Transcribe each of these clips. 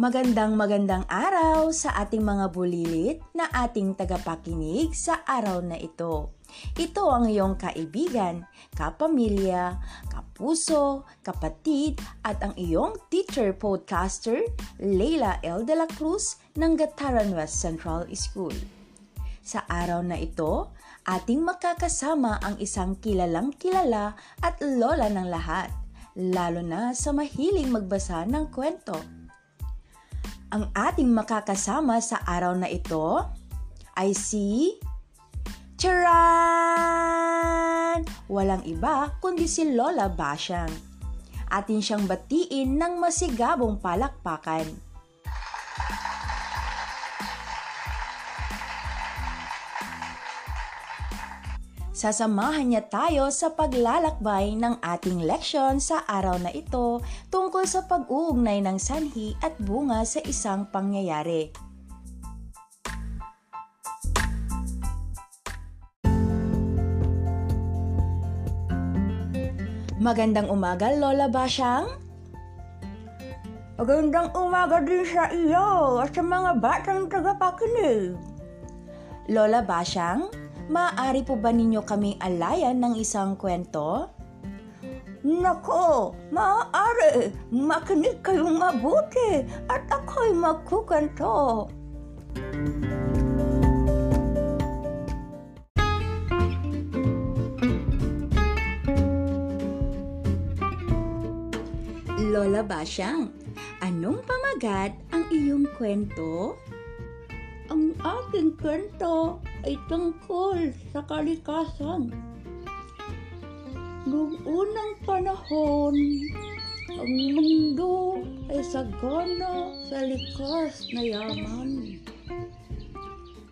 Magandang magandang araw sa ating mga bulilit na ating tagapakinig sa araw na ito. Ito ang iyong kaibigan, kapamilya, kapuso, kapatid at ang iyong teacher podcaster, Leila L. De La Cruz ng Gataran West Central School. Sa araw na ito, ating makakasama ang isang kilalang kilala at lola ng lahat, lalo na sa mahiling magbasa ng kwento. Ang ating makakasama sa araw na ito ay si Charan! Walang iba kundi si Lola Basyang. Atin siyang batiin ng masigabong palakpakan. Sasamahan niya tayo sa paglalakbay ng ating leksyon sa araw na ito tungkol sa pag-uugnay ng sanhi at bunga sa isang pangyayari. Magandang umaga, Lola Basyang. Magandang umaga din sa iyo at sa mga batang tagapakinig. Lola Basyang, maaari po ba ninyo kaming alayan ng isang kwento? Nako, maaari. Makinig kayong mabuti at ako'y magkukwento. Lola Basyang, anong pamagat ang iyong kwento? Ang aking kwento ay tungkol sa kalikasan. Noong unang panahon, ang mundo ay sagana sa likas na yaman.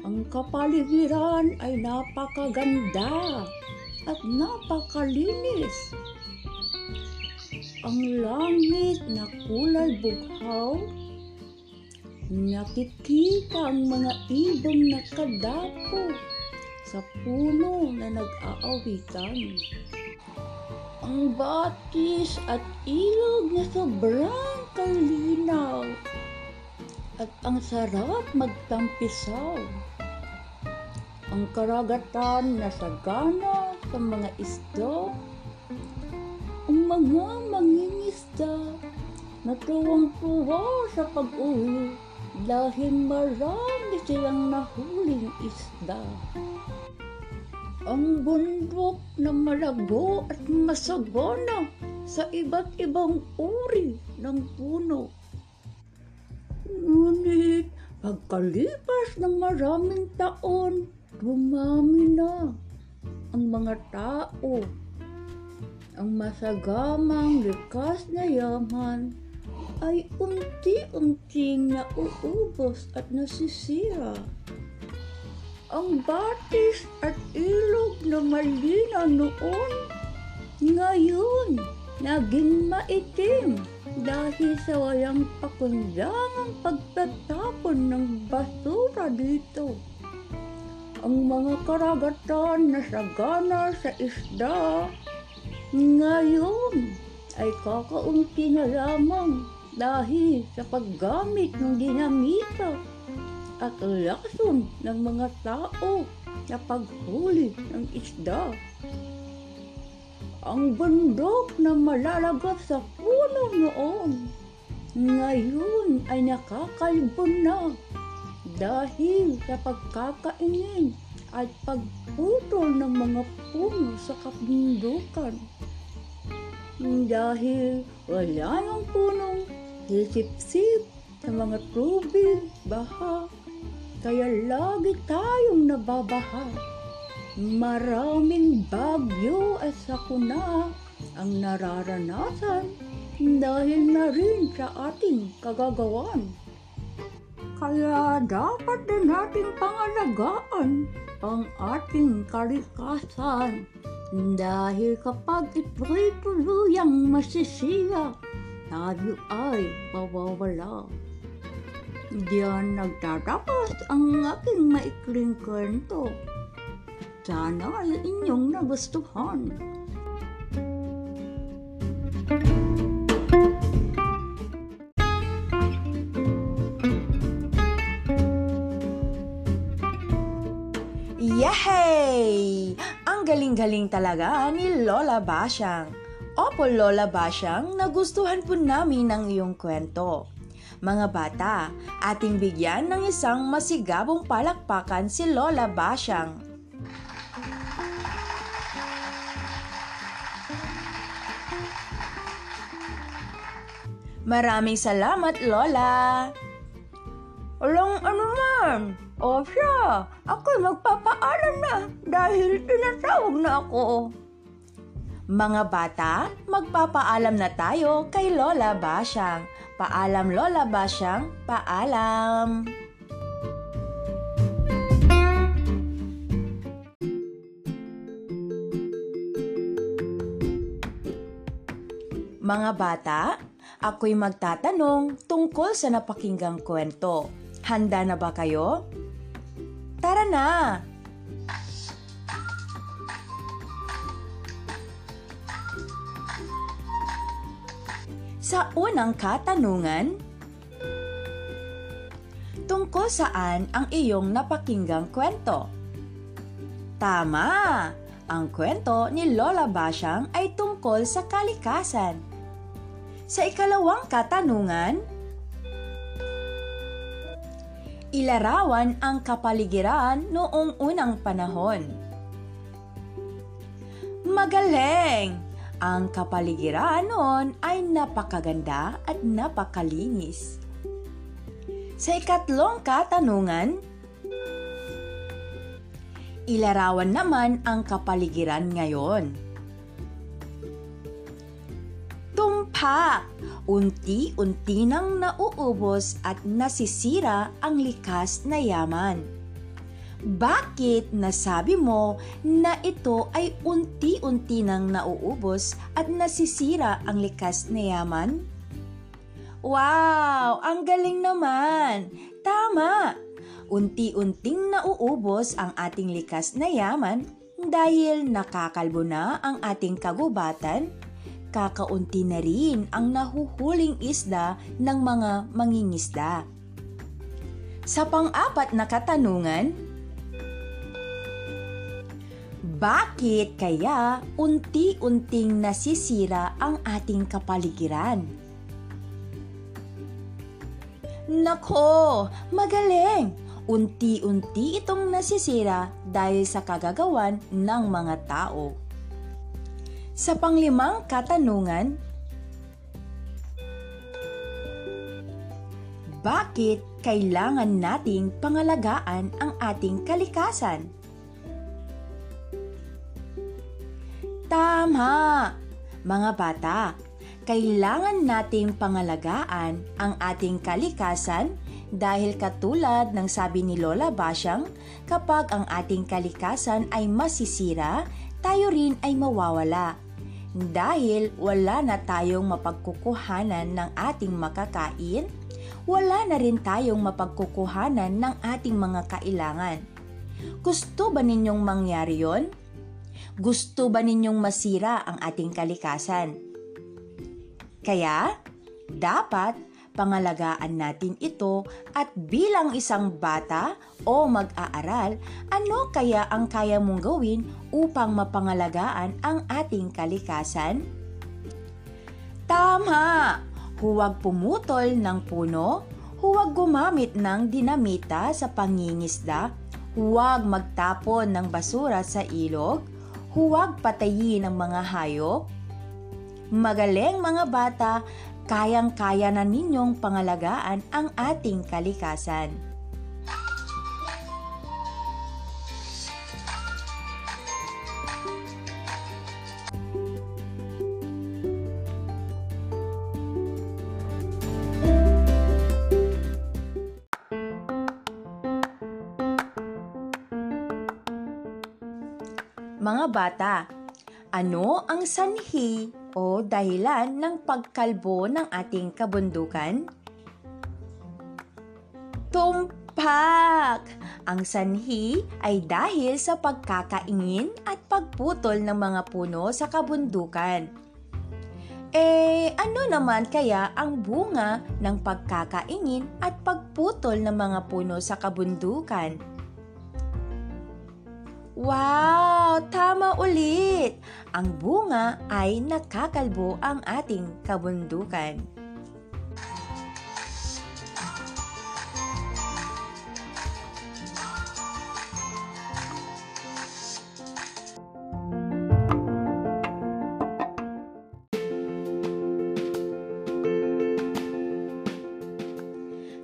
Ang kapaligiran ay napakaganda at napakalinis. Ang langit na kulay bughaw, nakikita ang mga ibong nakadapo sa puno na nag-aawitan. Ang batis at ilog na sobrang kalinaw at ang sarap magtampisaw. Ang karagatan na sagana sa mga isdo ang mga mangingisda na tuwang-tuwa sa pag-uwi dahil marami silang nahuling isda. Ang bundok na malago at masagana sa iba't ibang uri ng puno. Ngunit pagkalipas ng maraming taon, dumami na ang mga tao ang masagamang likas na yaman ay unti-unting nauubos at nasisira. Ang batis at ilog na malina noon, ngayon naging maitim dahil sa walang pakundangang pagtatapon ng basura dito. Ang mga karagatan na sagana sa isda ngayon ay kakaunti na lamang dahil sa paggamit ng dinamita at lason ng mga tao sa paghuli ng isda. Ang bundok na malalagat sa puno noon, ngayon ay nakakalbon na dahil sa pagkakainin at pagputol ng mga puno sa kabundukan. Dahil wala ng punong sisip-sip sa mga tubig, baha, kaya lagi tayong nababaha. Maraming bagyo at sakuna ang nararanasan dahil na rin sa ating kagagawan. Kaya dapat din nating pangalagaan ang ating kalikasan dahil kapag ito'y tuluyang masisira, tayo ay mawawala. Diyan nagtatapos ang aking maikling kwento. Sana ay inyong nagustuhan. Yehey! Ang galing-galing talaga ni Lola Basyang. Opo, Lola Basyang, nagustuhan po namin ng iyong kwento. Mga bata, ating bigyan ng isang masigabong palakpakan si Lola Basyang. Maraming salamat, Lola! Walang ano man. O siya, ako'y magpapaalam na dahil tinatawag na ako. Mga bata, magpapaalam na tayo kay Lola Basyang. Paalam Lola Basyang, paalam. Mga bata, ako'y magtatanong tungkol sa napakinggang kwento. Handa na ba kayo? Tara na! Sa unang katanungan, tungkol saan ang iyong napakinggang kwento? Tama! Ang kwento ni Lola Basyang ay tungkol sa kalikasan. Sa ikalawang katanungan, ilarawan ang kapaligiran noong unang panahon. Magaling! Ang kapaligiran noon ay napakaganda at napakalinis. Sa ikatlong katanungan, ilarawan naman ang kapaligiran ngayon. Tumpak! Unti-unti nang nauubos at nasisira ang likas na yaman. Bakit nasabi mo na ito ay unti-unti nang nauubos at nasisira ang likas na yaman? Wow! Ang galing naman! Tama! Unti-unting nauubos ang ating likas na yaman dahil nakakalbo na ang ating kagubatan, kakaunti na rin ang nahuhuling isda ng mga mangingisda. Sa pang-apat na katanungan, bakit kaya unti-unting nasisira ang ating kapaligiran? Nako, magaling! Unti-unti itong nasisira dahil sa kagagawan ng mga tao. Sa panglimang katanungan, bakit kailangan nating pangalagaan ang ating kalikasan? Tama! Mga bata, kailangan nating pangalagaan ang ating kalikasan dahil katulad ng sabi ni Lola Basyang, kapag ang ating kalikasan ay masisira, tayo rin ay mawawala. Dahil wala na tayong mapagkukuhanan ng ating makakain, wala na rin tayong mapagkukuhanan ng ating mga kailangan. Gusto ba ninyong mangyari yon? Gusto ba ninyong masira ang ating kalikasan? Kaya, dapat pangalagaan natin ito at bilang isang bata o mag-aaral, ano kaya ang kaya mong gawin upang mapangalagaan ang ating kalikasan? Tama! Huwag pumutol ng puno, huwag gumamit ng dinamita sa pangingisda, huwag magtapon ng basura sa ilog, huwag patayin ang mga hayop. Magaling mga bata, kayang-kaya na ninyong pangalagaan ang ating kalikasan. Mga bata, ano ang sanhi o dahilan ng pagkalbo ng ating kabundukan? Tumpak! Ang sanhi ay dahil sa pagkakaingin at pagputol ng mga puno sa kabundukan. Eh, ano naman kaya ang bunga ng pagkakaingin at pagputol ng mga puno sa kabundukan? Wow! Tama ulit! Ang bunga ay nakakalbo ang ating kabundukan.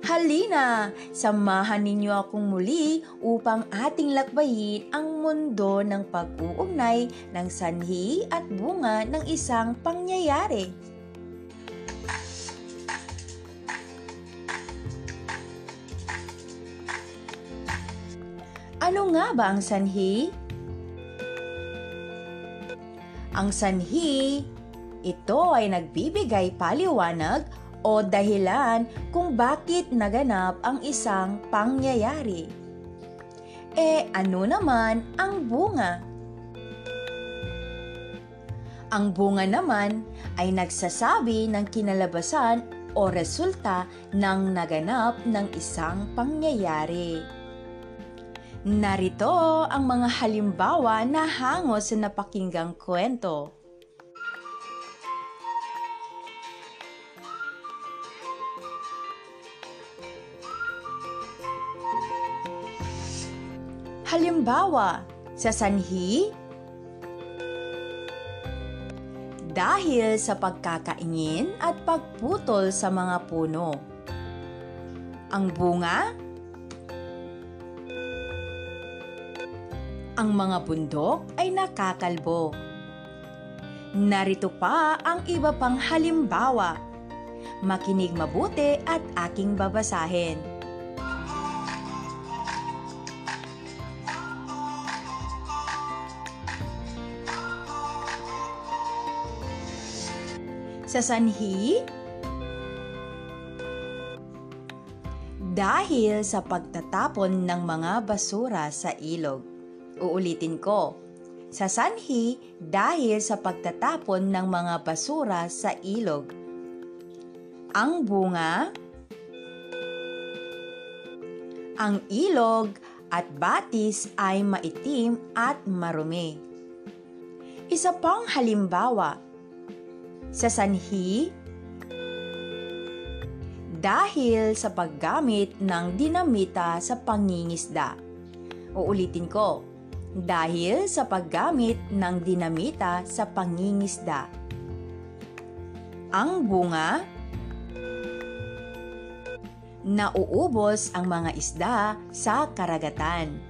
Halina, samahan ninyo akong muli upang ating lakbayin ang mundo ng pag-uugnay ng sanhi at bunga ng isang pangyayari. Ano nga ba ang sanhi? Ang sanhi, ito ay nagbibigay paliwanag o dahilan kung bakit naganap ang isang pangyayari. E ano naman ang bunga? Ang bunga naman ay nagsasabi ng kinalabasan o resulta ng naganap ng isang pangyayari. Narito ang mga halimbawa na hango sa napakinggang kwento. Halimbawa, sa sanhi, dahil sa pagkakaingin at pagputol sa mga puno. Ang bunga, ang mga bundok ay nakakalbo. Narito pa ang iba pang halimbawa. Makinig mabuti at aking babasahin. Sa sanhi, dahil sa pagtatapon ng mga basura sa ilog. Uulitin ko. Sa sanhi, dahil sa pagtatapon ng mga basura sa ilog. Ang bunga, ang ilog at batis ay maitim at marumi. Isa pang halimbawa, sa sanhi, dahil sa paggamit ng dinamita sa pangingisda. Uulitin ko, dahil sa paggamit ng dinamita sa pangingisda. Ang bunga, nauubos ang mga isda sa karagatan.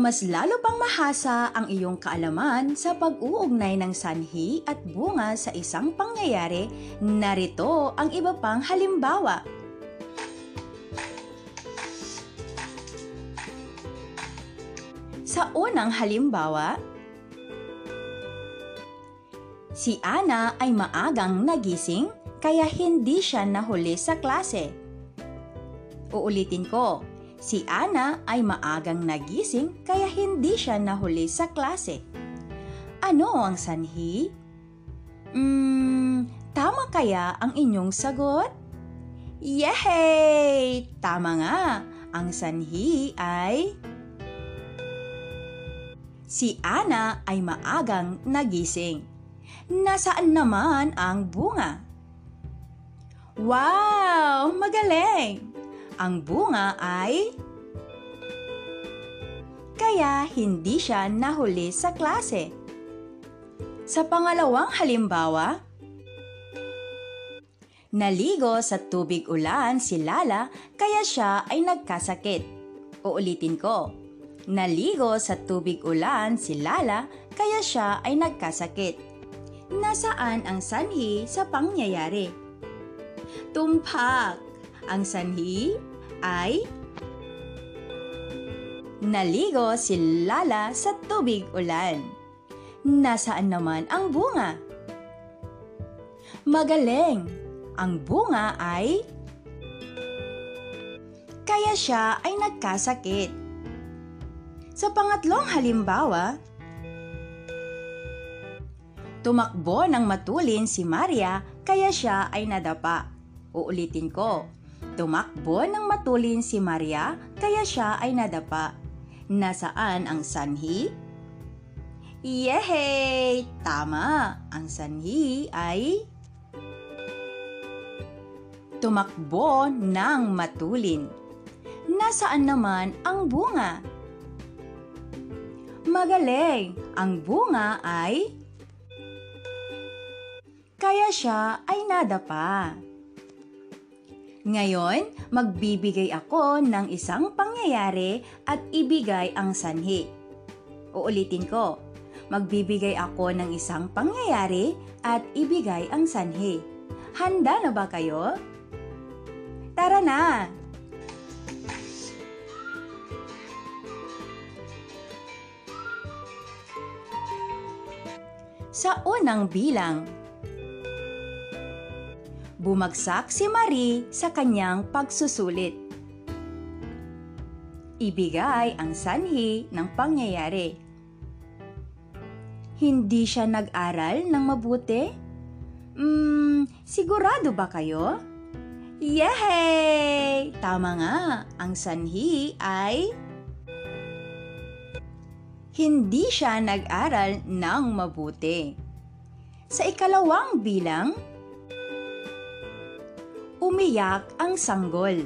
Upang mas lalo pang mahasa ang iyong kaalaman sa pag-uugnay ng sanhi at bunga sa isang pangyayari, narito ang iba pang halimbawa. Sa unang halimbawa, si Ana ay maagang nagising kaya hindi siya nahuli sa klase. Uulitin ko, Si Ana ay maagang nagising kaya hindi siya nahuli sa klase. Ano ang sanhi? Hmm, tama kaya ang inyong sagot? Yehey! Tama nga! Ang sanhi ay... Si Ana ay maagang nagising. Nasaan naman ang bunga? Wow! Magaling! Ang bunga ay... Kaya hindi siya nahuli sa klase. Sa pangalawang halimbawa, naligo sa tubig ulan si Lala kaya siya ay nagkasakit. Uulitin ko, naligo sa tubig ulan si Lala kaya siya ay nagkasakit. Nasaan ang sanhi sa pangyayari? Tumpak! Ang sanhi ay Naligo si Lala sa tubig ulan. Nasaan naman ang bunga? Magaling! Ang bunga ay... Kaya siya ay nagkasakit. Sa pangatlong halimbawa, Tumakbo ng matulin si Maria kaya siya ay nadapa. Uulitin ko. Tumakbo ng matulin si Maria kaya siya ay nadapa. Nasaan ang sanhi? Yehey! Tama! Ang sanhi ay... Tumakbo ng matulin. Nasaan naman ang bunga? Magaling! Ang bunga ay... Kaya siya ay nadapa. Ngayon, magbibigay ako ng isang pangyayari at ibigay ang sanhi. Uulitin ko, magbibigay ako ng isang pangyayari at ibigay ang sanhi. Handa na ba kayo? Tara na! Sa unang bilang, bumagsak si Marie sa kanyang pagsusulit. Ibigay ang sanhi ng pangyayari. Hindi siya nag-aral ng mabuti? Hmm, sigurado ba kayo? Yehey! Tama nga, ang sanhi ay... Hindi siya nag-aral ng mabuti. Sa ikalawang bilang, umiyak ang sanggol.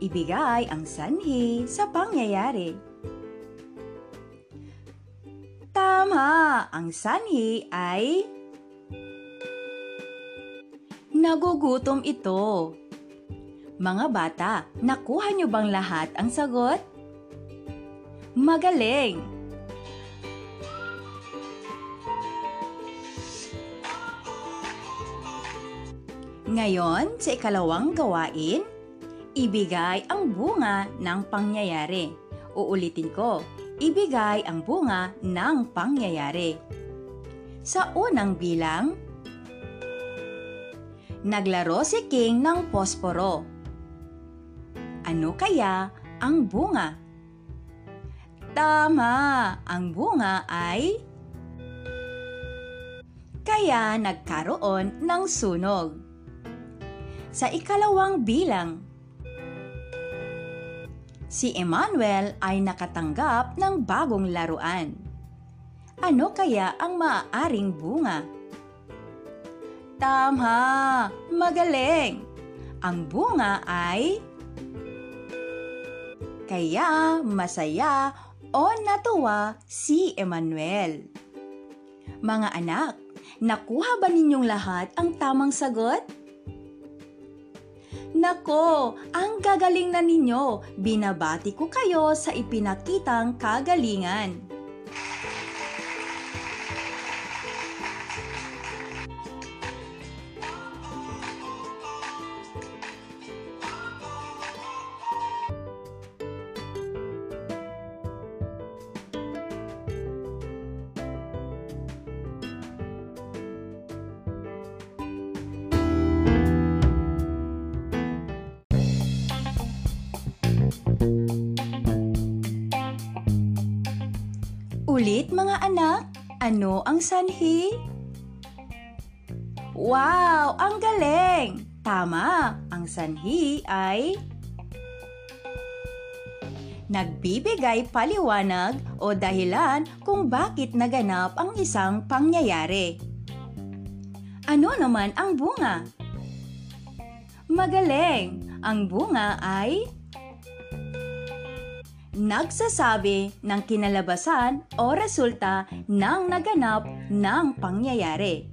Ibigay ang sanhi sa pangyayari. Tama! Ang sanhi ay... Nagugutom ito. Mga bata, nakuha niyo bang lahat ang sagot? Magaling! Ngayon, sa ikalawang gawain, ibigay ang bunga ng pangyayari. Uulitin ko, ibigay ang bunga ng pangyayari. Sa unang bilang, naglaro si King ng posporo. Ano kaya ang bunga? Tama! Ang bunga ay... Kaya nagkaroon ng sunog. Sa ikalawang bilang, si Emmanuel ay nakatanggap ng bagong laruan. Ano kaya ang maaaring bunga? Tama! Magaling! Ang bunga ay... Kaya masaya o natuwa si Emmanuel. Mga anak, nakuha ba ninyong lahat ang tamang sagot? Nako, ang gagaling na ninyo. Binabati ko kayo sa ipinakitang kagalingan. Ano ang sanhi? Wow, ang galing! Tama, ang sanhi ay nagbibigay paliwanag o dahilan kung bakit naganap ang isang pangyayari. Ano naman ang bunga? Magaling! Ang bunga ay nagsasabi ng kinalabasan o resulta ng naganap ng pangyayari.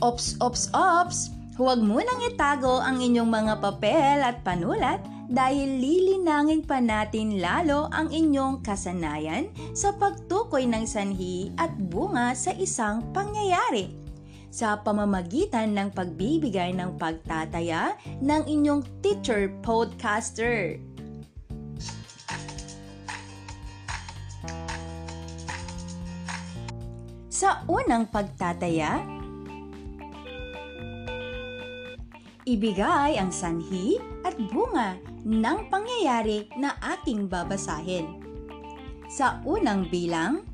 Ops, ops, ops! Huwag munang itago ang inyong mga papel at panulat dahil lilinangin pa natin lalo ang inyong kasanayan sa pagtukoy ng sanhi at bunga sa isang pangyayari. sa pamamagitan ng pagbibigay ng pagtataya ng inyong teacher podcaster. Sa unang pagtataya, ibigay ang sanhi at bunga ng pangyayari na ating babasahin. Sa unang bilang,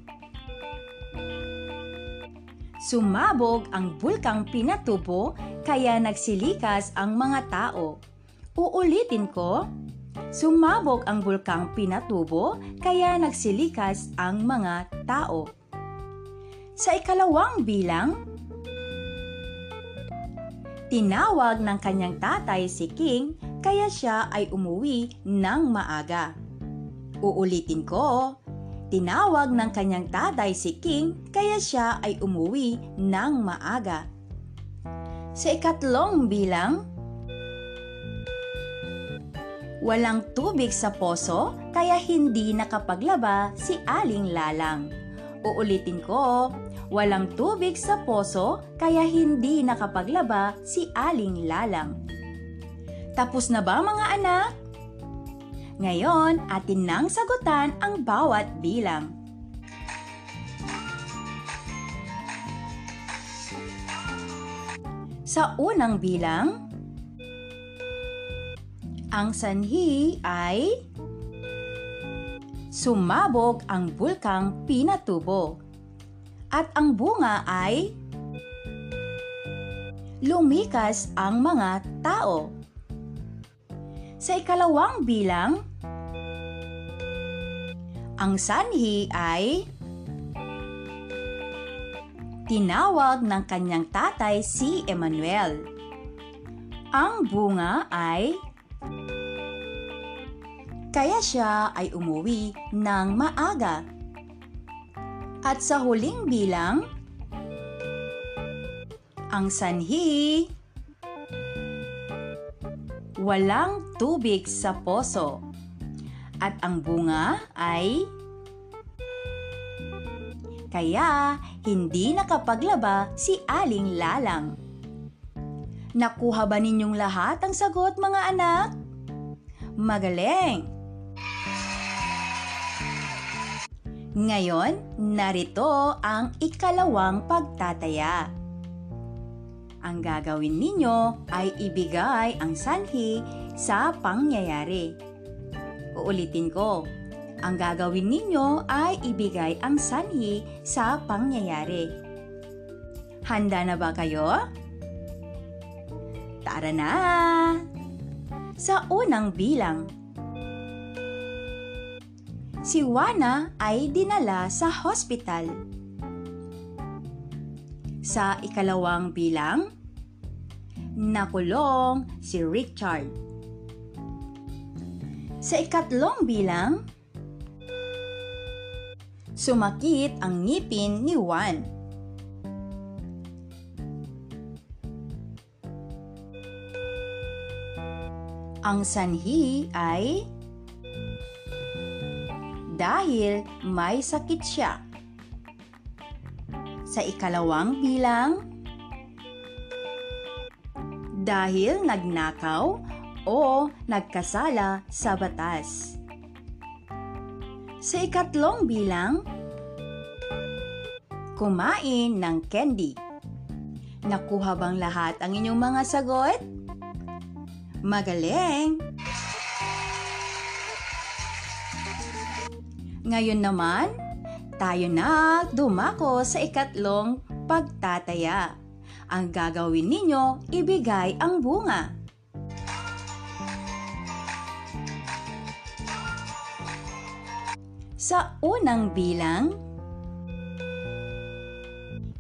Sumabog ang bulkang Pinatubo kaya nagsilikas ang mga tao. Uulitin ko, sumabog ang bulkang Pinatubo kaya nagsilikas ang mga tao. Sa ikalawang bilang, tinawag ng kanyang tatay si King kaya siya ay umuwi ng maaga. Uulitin ko, tinawag ng kanyang tatay si King kaya siya ay umuwi ng maaga. Sa ikatlong bilang, walang tubig sa poso kaya hindi nakapaglaba si Aling Lalang. Uulitin ko, walang tubig sa poso kaya hindi nakapaglaba si Aling Lalang. Tapos na ba mga anak? Ngayon, atin nang sagutan ang bawat bilang. Sa unang bilang, ang sanhi ay sumabog ang bulkang Pinatubo at ang bunga ay lumikas ang mga tao. Sa ikalawang bilang, ang sanhi ay tinawag ng kanyang tatay si Emmanuel. Ang bunga ay kaya siya ay umuwi ng maaga. At sa huling bilang, ang sanhi walang tubig sa poso. At ang bunga ay kaya hindi nakapaglaba si Aling Lalang. Nakuha ba ninyong lahat ang sagot mga anak? Magaling! Ngayon, narito ang ikalawang pagtataya. Ang gagawin ninyo ay ibigay ang sanhi sa pangyayari. Uulitin ko, ang gagawin ninyo ay ibigay ang sanhi sa pangyayari. Handa na ba kayo? Tara na! Sa unang bilang, si Juana ay dinala sa hospital. Sa ikalawang bilang, nakulong si Richard. Sa ikatlong bilang, sumakit ang ngipin ni Juan. Ang sanhi ay dahil may sakit siya. Sa ikalawang bilang, dahil nagnakaw o nagkasala sa batas. Sa ikatlong bilang, kumain ng candy. Nakuha bang lahat ang inyong mga sagot? Magaling! Ngayon naman, tayo na dumako sa ikatlong pagtataya. Ang gagawin ninyo, ibigay ang bunga. Sa unang bilang,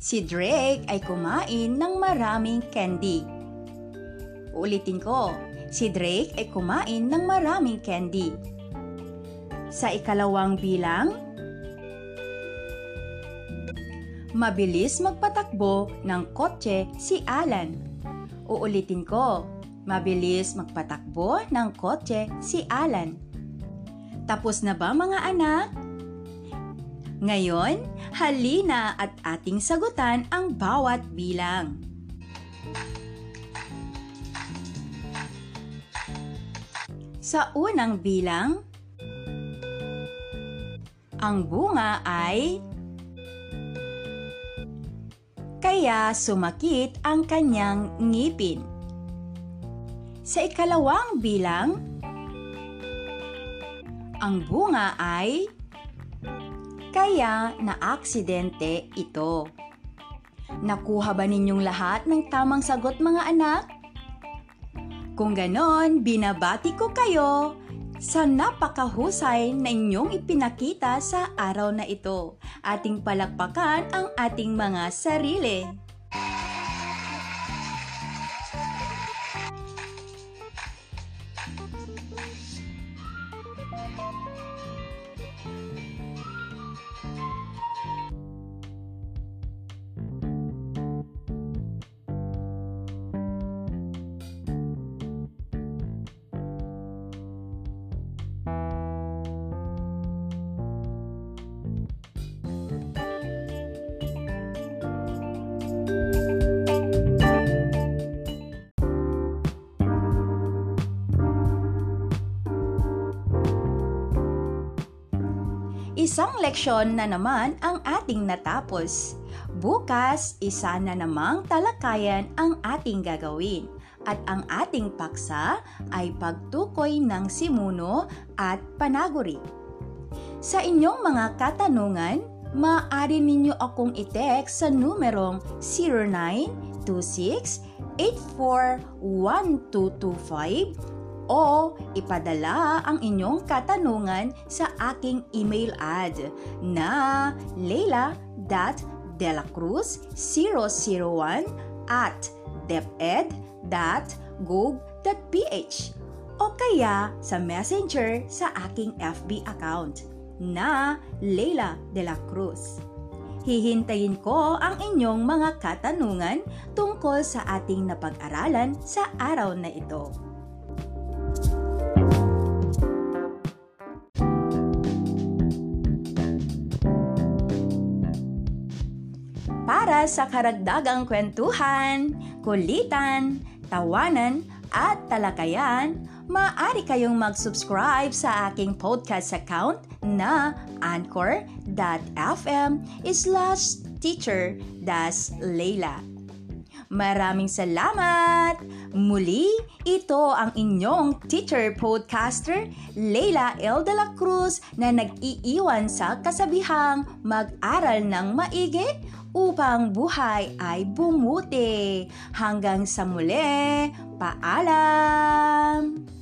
si Drake ay kumain ng maraming candy. Ulitin ko, si Drake ay kumain ng maraming candy. Sa ikalawang bilang, mabilis magpatakbo ng kotse si Alan. Uulitin ko, mabilis magpatakbo ng kotse si Alan. Tapos na ba mga anak? Ngayon, halina at ating sagutan ang bawat bilang. Sa unang bilang, ang bunga ay kaya sumakit ang kanyang ngipin. Sa ikalawang bilang, ang bunga ay kaya na-aksidente ito. Nakuha ba ninyong lahat ng tamang sagot mga anak? Kung ganon, binabati ko kayo sa napakahusay na inyong ipinakita sa araw na ito. Ating palakpakan ang ating mga sarili. Isang leksyon na naman ang ating natapos. Bukas, isa na namang talakayan ang ating gagawin. At ang ating paksa ay pagtukoy ng simuno at panaguri. Sa inyong mga katanungan, maaari ninyo akong i-text sa numerong 0926-841225 o ipadala ang inyong katanungan sa aking email ad na leila.delacruz001 at deped.gov.ph o kaya sa messenger sa aking FB account na Leila de la Cruz. Hihintayin ko ang inyong mga katanungan tungkol sa ating napag-aralan sa araw na ito. Para sa karagdagang kwentuhan, kulitan, tawanan, at talakayan, maaari kayong mag-subscribe sa aking podcast account na anchor.fm slash teacher Layla. Maraming salamat! Muli, ito ang inyong teacher podcaster, Leila L. De La Cruz na nag-iiwan sa kasabihang mag-aral ng maigi upang buhay ay bumuti. Hanggang sa muli, paalam!